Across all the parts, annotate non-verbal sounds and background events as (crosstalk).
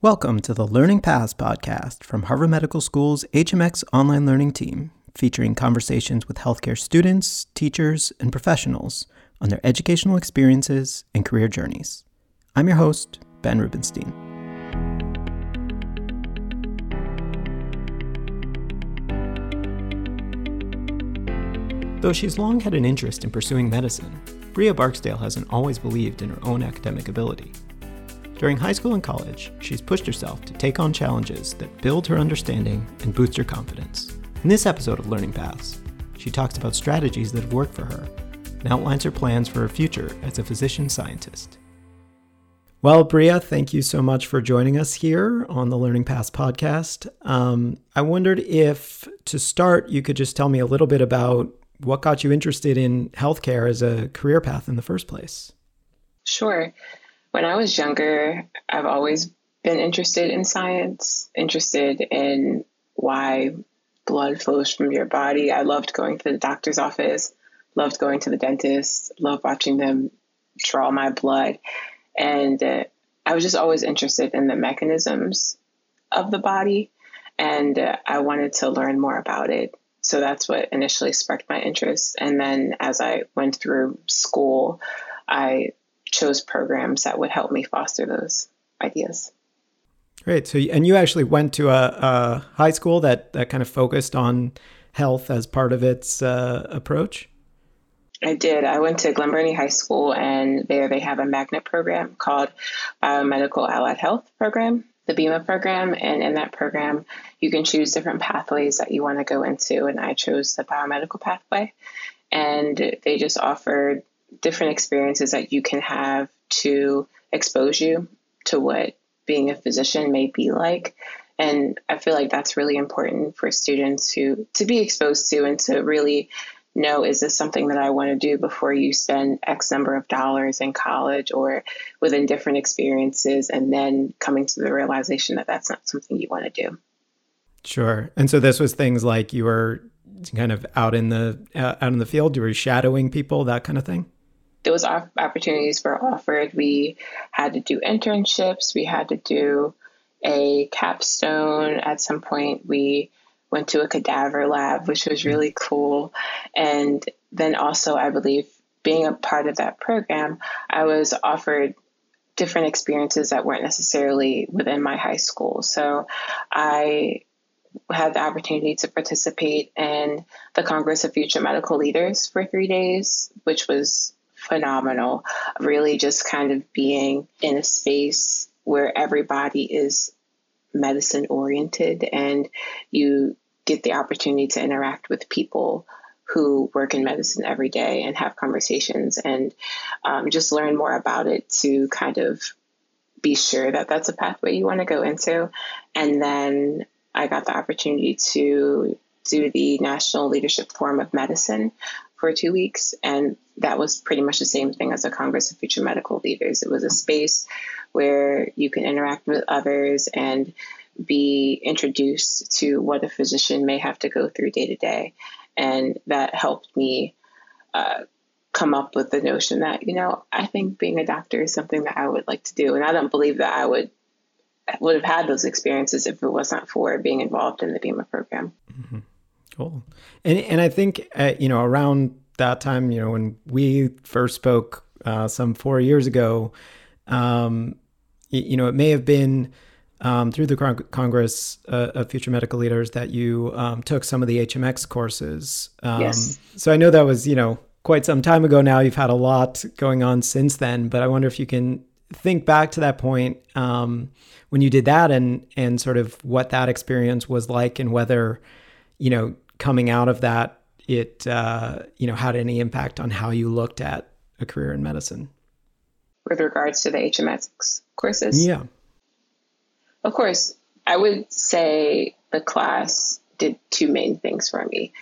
Welcome to the Learning Paths podcast from Harvard Medical School's HMX online learning team, featuring conversations with healthcare students, teachers, and professionals on their educational experiences and career journeys. I'm your host, Ben Rubenstein. Though she's long had an interest in pursuing medicine, Briah Barksdale hasn't always believed in her own academic ability. During high school and college, she's pushed herself to take on challenges that build her understanding and boost her confidence. In this episode of Learning Paths, she talks about strategies that have worked for her and outlines her plans for her future as a physician scientist. Well, Briah, thank you so much for joining us here on the Learning Paths podcast. Um, I wondered if, to start, you could just tell me a little bit about what got you interested in healthcare as a career path in the first place. Sure. When I was younger, I've always been interested in science, interested in why blood flows from your body. I loved going to the doctor's office, loved going to the dentist, loved watching them draw my blood. And uh, I was just always interested in the mechanisms of the body. And uh, I wanted to learn more about it. So that's what initially sparked my interest. And then as I went through school, I chose programs that would help me foster those ideas. Great. So, and you actually went to a, a high school that, that kind of focused on health as part of its uh, approach? I did. I went to Glen Burnie High School, and there they have a magnet program called Biomedical Allied Health Program, the BIMA program. And in that program, you can choose different pathways that you want to go into. And I chose the biomedical pathway. And they just offered different experiences that you can have to expose you to what being a physician may be like. And I feel like that's really important for students to to be exposed to and to really know is this something that I want to do before you spend X number of dollars in college or within different experiences and then coming to the realization that that's not something you want to do. Sure. And so this was things like you were kind of out in the uh, out in the field, you were shadowing people, that kind of thing those opportunities were offered. We had to do internships. We had to do a capstone. At some point, we went to a cadaver lab, which was mm-hmm. really cool. And then also, I believe, being a part of that program, I was offered different experiences that weren't necessarily within my high school. So I had the opportunity to participate in the Congress of Future Medical Leaders for three days, which was phenomenal. Really, just kind of being in a space where everybody is medicine oriented and you get the opportunity to interact with people who work in medicine every day and have conversations and um, just learn more about it to kind of be sure that that's a pathway you want to go into. And then I got the opportunity to do the National Leadership Forum of Medicine for two weeks. And that was pretty much the same thing as a Congress of Future Medical Leaders. It was a space where you can interact with others and be introduced to what a physician may have to go through day to day. And that helped me uh, come up with the notion that, you know, I think being a doctor is something that I would like to do. And I don't believe that I would would have had those experiences if it wasn't for being involved in the BEMA program. Mm-hmm. Cool. And and I think uh, you know around that time, you know, when we first spoke uh, some four years ago, um, you, you know, it may have been um, through the Congress uh, of Future Medical Leaders that you um, took some of the HMX courses. Um, yes. So I know that was you know quite some time ago now. You've had a lot going on since then, but I wonder if you can think back to that point um, when you did that and and sort of what that experience was like and whether you know coming out of that, it uh, you know had any impact on how you looked at a career in medicine? With regards to the HMX courses, yeah, of course, I would say the class did two main things for me.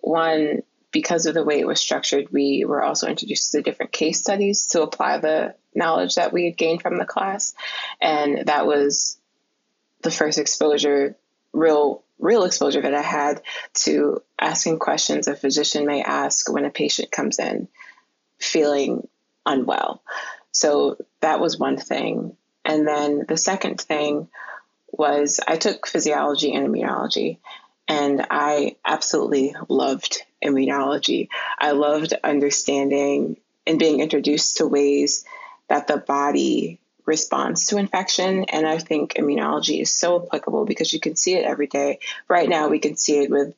One, because of the way it was structured, we were also introduced to different case studies to apply the knowledge that we had gained from the class. And that was the first exposure, real real exposure that I had to asking questions a physician may ask when a patient comes in feeling unwell. So that was one thing. And then the second thing was I took physiology and immunology, and I absolutely loved immunology. I loved understanding and being introduced to ways that the body responds to infection. And I think immunology is so applicable because you can see it every day. Right now, we can see it with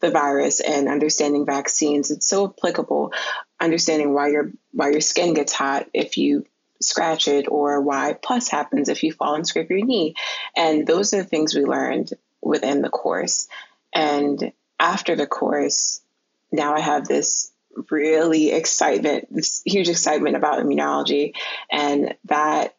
the virus and understanding vaccines. It's so applicable, understanding why your why your skin gets hot if you scratch it or why pus happens if you fall and scrape your knee. And those are the things we learned within the course. And after the course, now I have this really excitement, this huge excitement about immunology. And that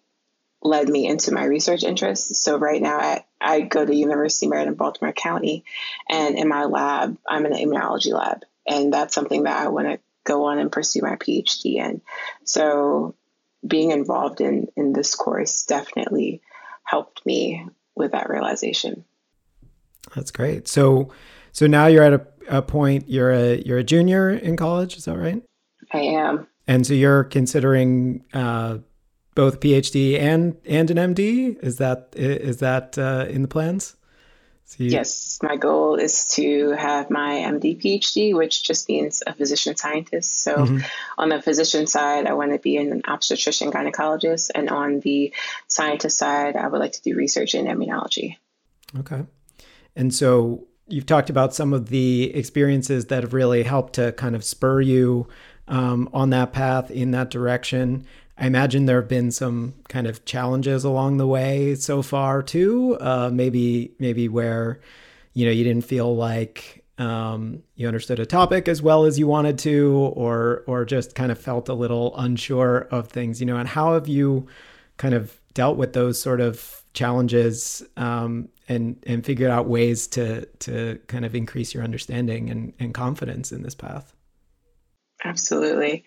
led me into my research interests. So right now I, I go to University of Maryland, in Baltimore County, and in my lab, I'm in an immunology lab. And that's something that I want to go on and pursue my PhD in. So being involved in, in this course definitely helped me with that realization. That's great. So so now you're at a, a point you're a you're a junior in college, is that right? I am. And so you're considering uh, both PhD and and an MD. Is that is that uh, in the plans? So you... Yes, my goal is to have my MD PhD, which just means a physician scientist. So mm-hmm. on the physician side, I want to be an obstetrician gynecologist, and on the scientist side, I would like to do research in immunology. Okay, and so you've talked about some of the experiences that have really helped to kind of spur you um, on that path in that direction. I imagine there have been some kind of challenges along the way so far too. Uh, maybe maybe where you know you didn't feel like um, you understood a topic as well as you wanted to, or or just kind of felt a little unsure of things. You know, and how have you kind of dealt with those sort of challenges um, and and figured out ways to to kind of increase your understanding and, and confidence in this path? Absolutely.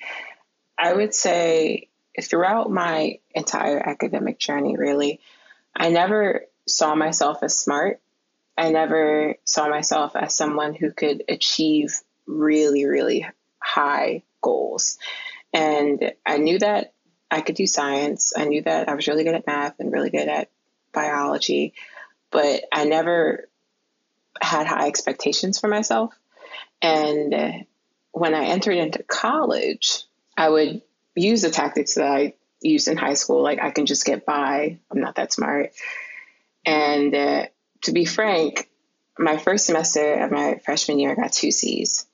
I would say throughout my entire academic journey, really, I never saw myself as smart. I never saw myself as someone who could achieve really, really high goals. And I knew that I could do science. I knew that I was really good at math and really good at biology, but I never had high expectations for myself. And when I entered into college, I would use the tactics that I used in high school. Like I can just get by. I'm not that smart. And uh, to be frank, my first semester of my freshman year, I got two C's,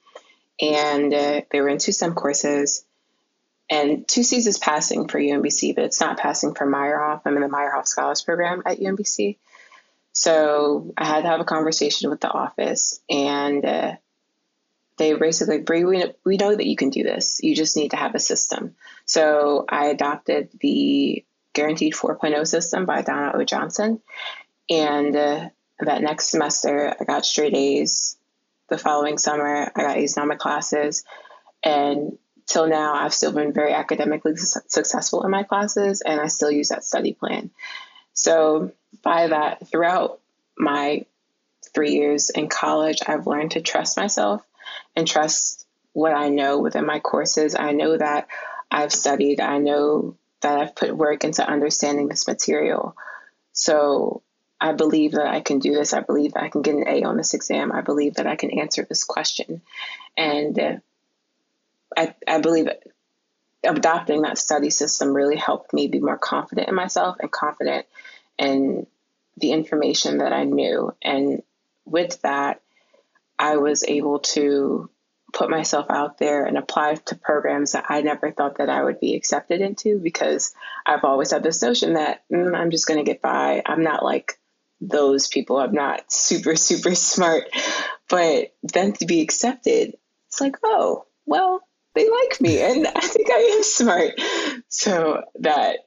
and uh, they were in two STEM courses. And two C's is passing for UMBC, but it's not passing for Meyerhoff. I'm in the Meyerhoff Scholars Program at UMBC. So I had to have a conversation with the office, and uh, they basically Bree, we, we know that you can do this. You just need to have a system. So I adopted the Guaranteed 4.0 system by Donna O. Johnson. And uh, that next semester, I got straight A's. The following summer, I got A's in all my classes. And till now, I've still been very academically su- successful in my classes, and I still use that study plan. So, by that, throughout my three years in college, I've learned to trust myself and trust what I know within my courses. I know that I've studied, I know that I've put work into understanding this material. So I believe that I can do this. I believe that I can get an A on this exam. I believe that I can answer this question. And uh, I, I believe adopting that study system really helped me be more confident in myself and confident in the information that I knew. And with that, I was able to put myself out there and apply to programs that I never thought that I would be accepted into because I've always had this notion that mm, I'm just going to get by. I'm not like those people. I'm not (laughs) super, super smart. But then to be accepted, it's like, oh, well, they like me and (laughs) I think I am smart. So that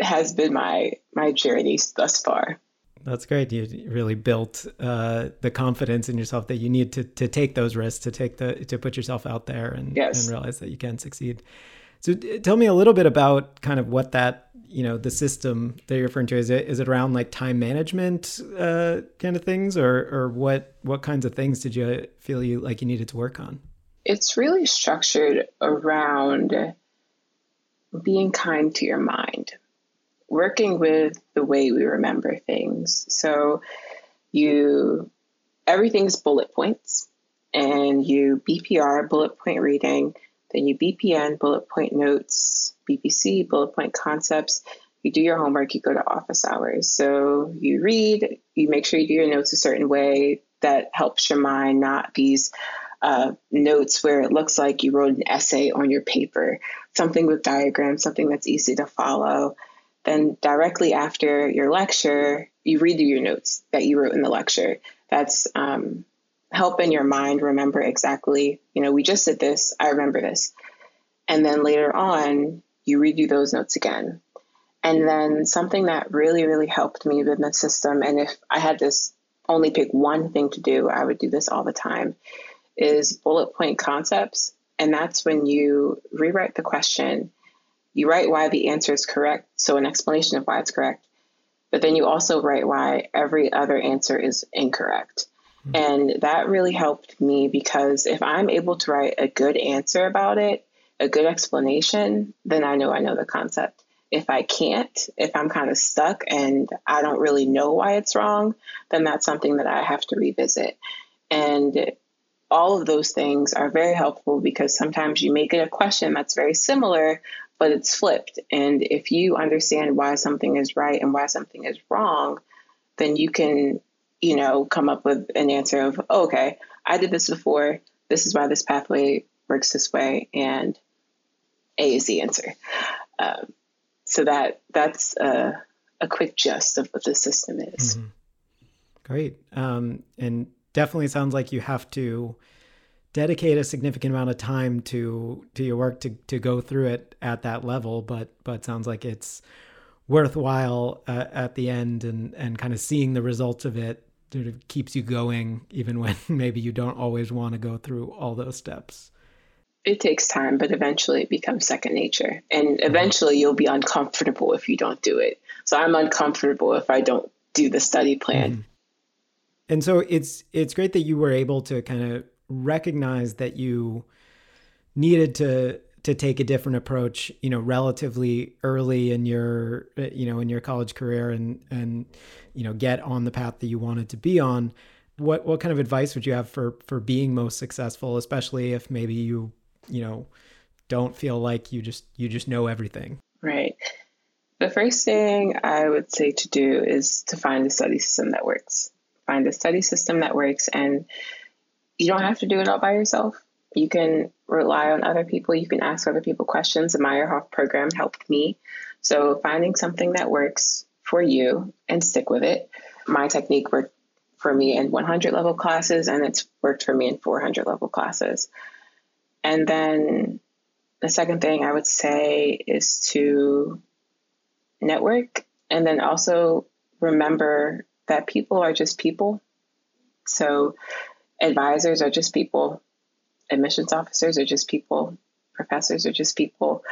has been my my journey thus far. That's great. You really built uh, the confidence in yourself that you need to to take those risks, to take the to put yourself out there and, yes. and realize that you can succeed. So tell me a little bit about kind of what that you know the system that you're referring to is it is it around like time management uh, kind of things or or what what kinds of things did you feel you like you needed to work on? It's really structured around being kind to your mind working with the way we remember things. So you everything's bullet points and you BPR bullet point reading, then you BPN bullet point notes, BPC bullet point concepts. You do your homework, you go to office hours. So you read, you make sure you do your notes a certain way that helps your mind, not these uh, notes where it looks like you wrote an essay on your paper, something with diagrams, something that's easy to follow. Then directly after your lecture, you redo your notes that you wrote in the lecture. That's um, helping your mind remember exactly, you know, we just did this, I remember this. And then later on, you redo those notes again. And then something that really, really helped me with the system, and if I had this only pick one thing to do, I would do this all the time, is bullet point concepts. And that's when you rewrite the question you write why the answer is correct, so an explanation of why it's correct, but then you also write why every other answer is incorrect. Mm-hmm. And that really helped me because if I'm able to write a good answer about it, a good explanation, then I know I know the concept. If I can't, if I'm kind of stuck and I don't really know why it's wrong, then that's something that I have to revisit. And all of those things are very helpful because sometimes you may get a question that's very similar, but it's flipped. And if you understand why something is right and why something is wrong, then you can, you know, come up with an answer of, oh, okay, I did this before. This is why this pathway works this way, and A is the answer. Um, so that that's a, a, quick gist of what the system is. Mm-hmm. Great, um, and definitely sounds like you have to dedicate a significant amount of time to to your work to to go through it at that level but but sounds like it's worthwhile uh, at the end and and kind of seeing the results of it sort of keeps you going even when (laughs) maybe you don't always want to go through all those steps it takes time but eventually it becomes second nature and mm-hmm. eventually you'll be uncomfortable if you don't do it so i'm uncomfortable if i don't do the study plan mm. and so it's it's great that you were able to kind of recognized that you needed to to take a different approach you know relatively early in your you know in your college career and and you know get on the path that you wanted to be on. What what kind of advice would you have for for being most successful especially if maybe you you know don't feel like you just you just know everything? Right. The first thing i would say to do is to find a study system that works. Find a study system that works and you don't have to do it all by yourself. You can rely on other people. You can ask other people questions. The Meyerhoff program helped me. So finding something that works for you and stick with it. My technique worked for me in 100 level classes and it's worked for me in 400 level classes. And then the second thing I would say is to network and then also remember that people are just people. So advisors are just people, admissions officers are just people, professors are just people.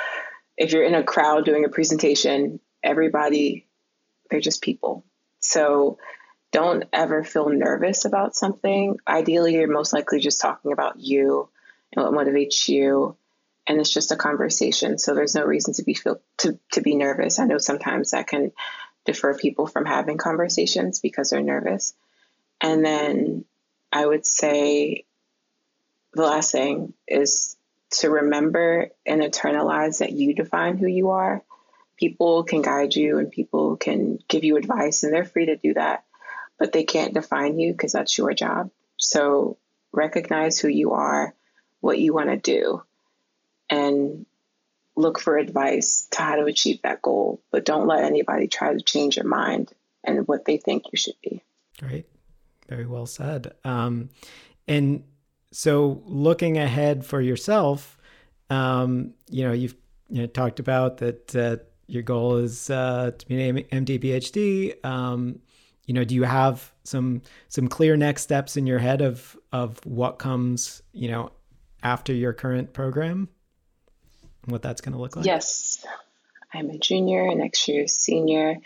If you're in a crowd doing a presentation, everybody, they're just people. So don't ever feel nervous about something. Ideally, you're most likely just talking about you and what motivates you. And it's just a conversation. So there's no reason to be feel to, to be nervous. I know sometimes that can defer people from having conversations because they're nervous. And then I would say the last thing is to remember and internalize that you define who you are. People can guide you and people can give you advice, and they're free to do that, but they can't define you because that's your job. So recognize who you are, what you want to do, and look for advice to how to achieve that goal. But don't let anybody try to change your mind and what they think you should be. Great. Very well said. Um, and so, looking ahead for yourself, um, you know, you've you know, talked about that uh, your goal is uh, to be an MD PhD. Um, you know, do you have some some clear next steps in your head of of what comes, you know, after your current program? And What that's going to look like? Yes, I'm a junior. Next year, senior.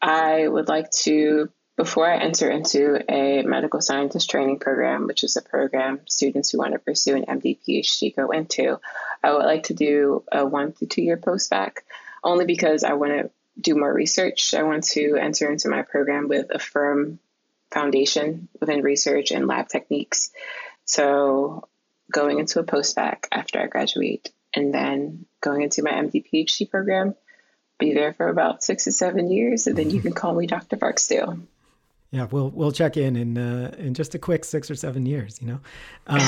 I would like to before I enter into a medical scientist training program, which is a program students who want to pursue an MD PhD go into, I would like to do a one to two year postbac, only because I want to do more research. I want to enter into my program with a firm foundation within research and lab techniques. So, going into a postbac after I graduate, and then going into my MD PhD program, be there for about six to seven years, and then you can call me Dr. Barksdale. Yeah, we'll we'll check in in uh, in just a quick six or seven years. You know, um,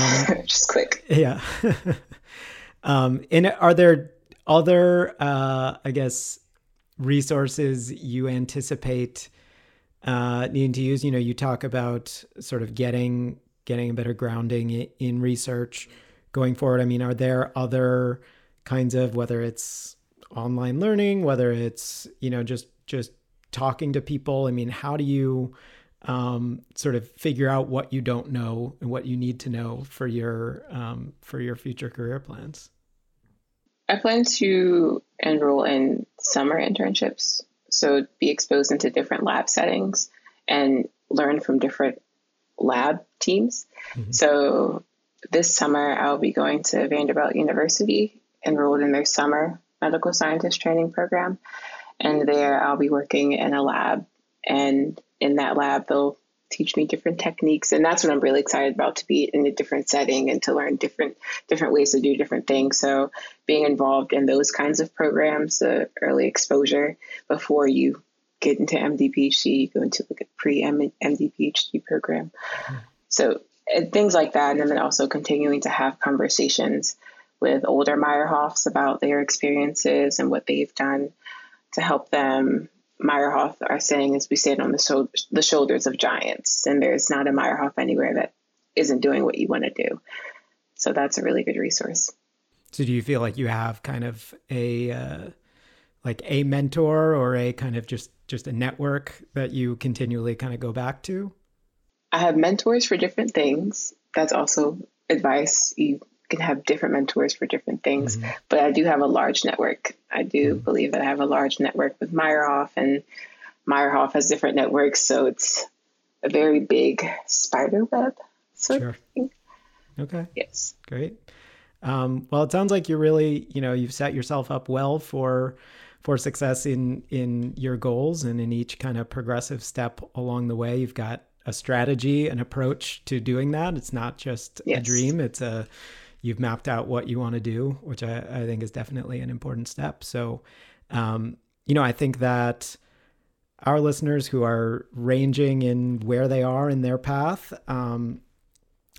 (laughs) just quick. Yeah. (laughs) um, and are there other, uh, I guess, resources you anticipate uh, needing to use? You know, you talk about sort of getting getting a better grounding in research going forward. I mean, are there other kinds of whether it's online learning, whether it's you know just just talking to people? I mean, how do you um, sort of figure out what you don't know and what you need to know for your um, for your future career plans? I plan to enroll in summer internships, so be exposed into different lab settings and learn from different lab teams. Mm-hmm. So this summer, I'll be going to Vanderbilt University, enrolled in their summer medical scientist training program. And there I'll be working in a lab. And in that lab, they'll teach me different techniques and that's what i'm really excited about to be in a different setting and to learn different different ways to do different things so being involved in those kinds of programs uh, early exposure before you get into md phd you go into like a pre md phd program mm-hmm. so things like that and then also continuing to have conversations with older meyerhoffs about their experiences and what they've done to help them Meyerhoff are saying is we stand on the, the shoulders of giants, and there's not a Meyerhoff anywhere that isn't doing what you want to do. So that's a really good resource. So do you feel like you have kind of a uh, like a mentor or a kind of just just a network that you continually kind of go back to? I have mentors for different things. That's also advice you can have different mentors for different things, mm-hmm. but I do have a large network. I do mm-hmm. believe that I have a large network with Meyerhoff, and Meyerhoff has different networks, so it's a very big spider web. Sure. Okay. Yes. Great. Um, well, it sounds like you're really, you know, you've set yourself up well for for success in in your goals and in each kind of progressive step along the way. You've got a strategy, an approach to doing that. It's not just yes. a dream. It's a you've mapped out what you want to do, which I, I think is definitely an important step. So, um, you know, I think that our listeners who are ranging in where they are in their path um,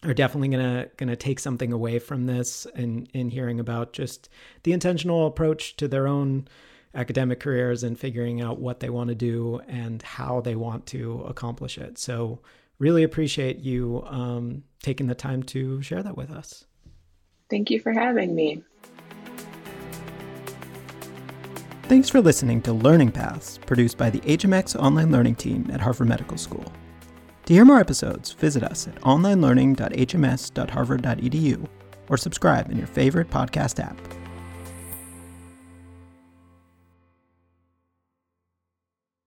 are definitely gonna gonna take something away from this and in hearing about just the intentional approach to their own academic careers and figuring out what they want to do and how they want to accomplish it. So, really appreciate you um, taking the time to share that with us. Thank you for having me. Thanks for listening to Learning Paths, produced by the HMX Online Learning Team at Harvard Medical School. To hear more episodes, visit us at onlinelearning.hms.harvard.edu or subscribe in your favorite podcast app.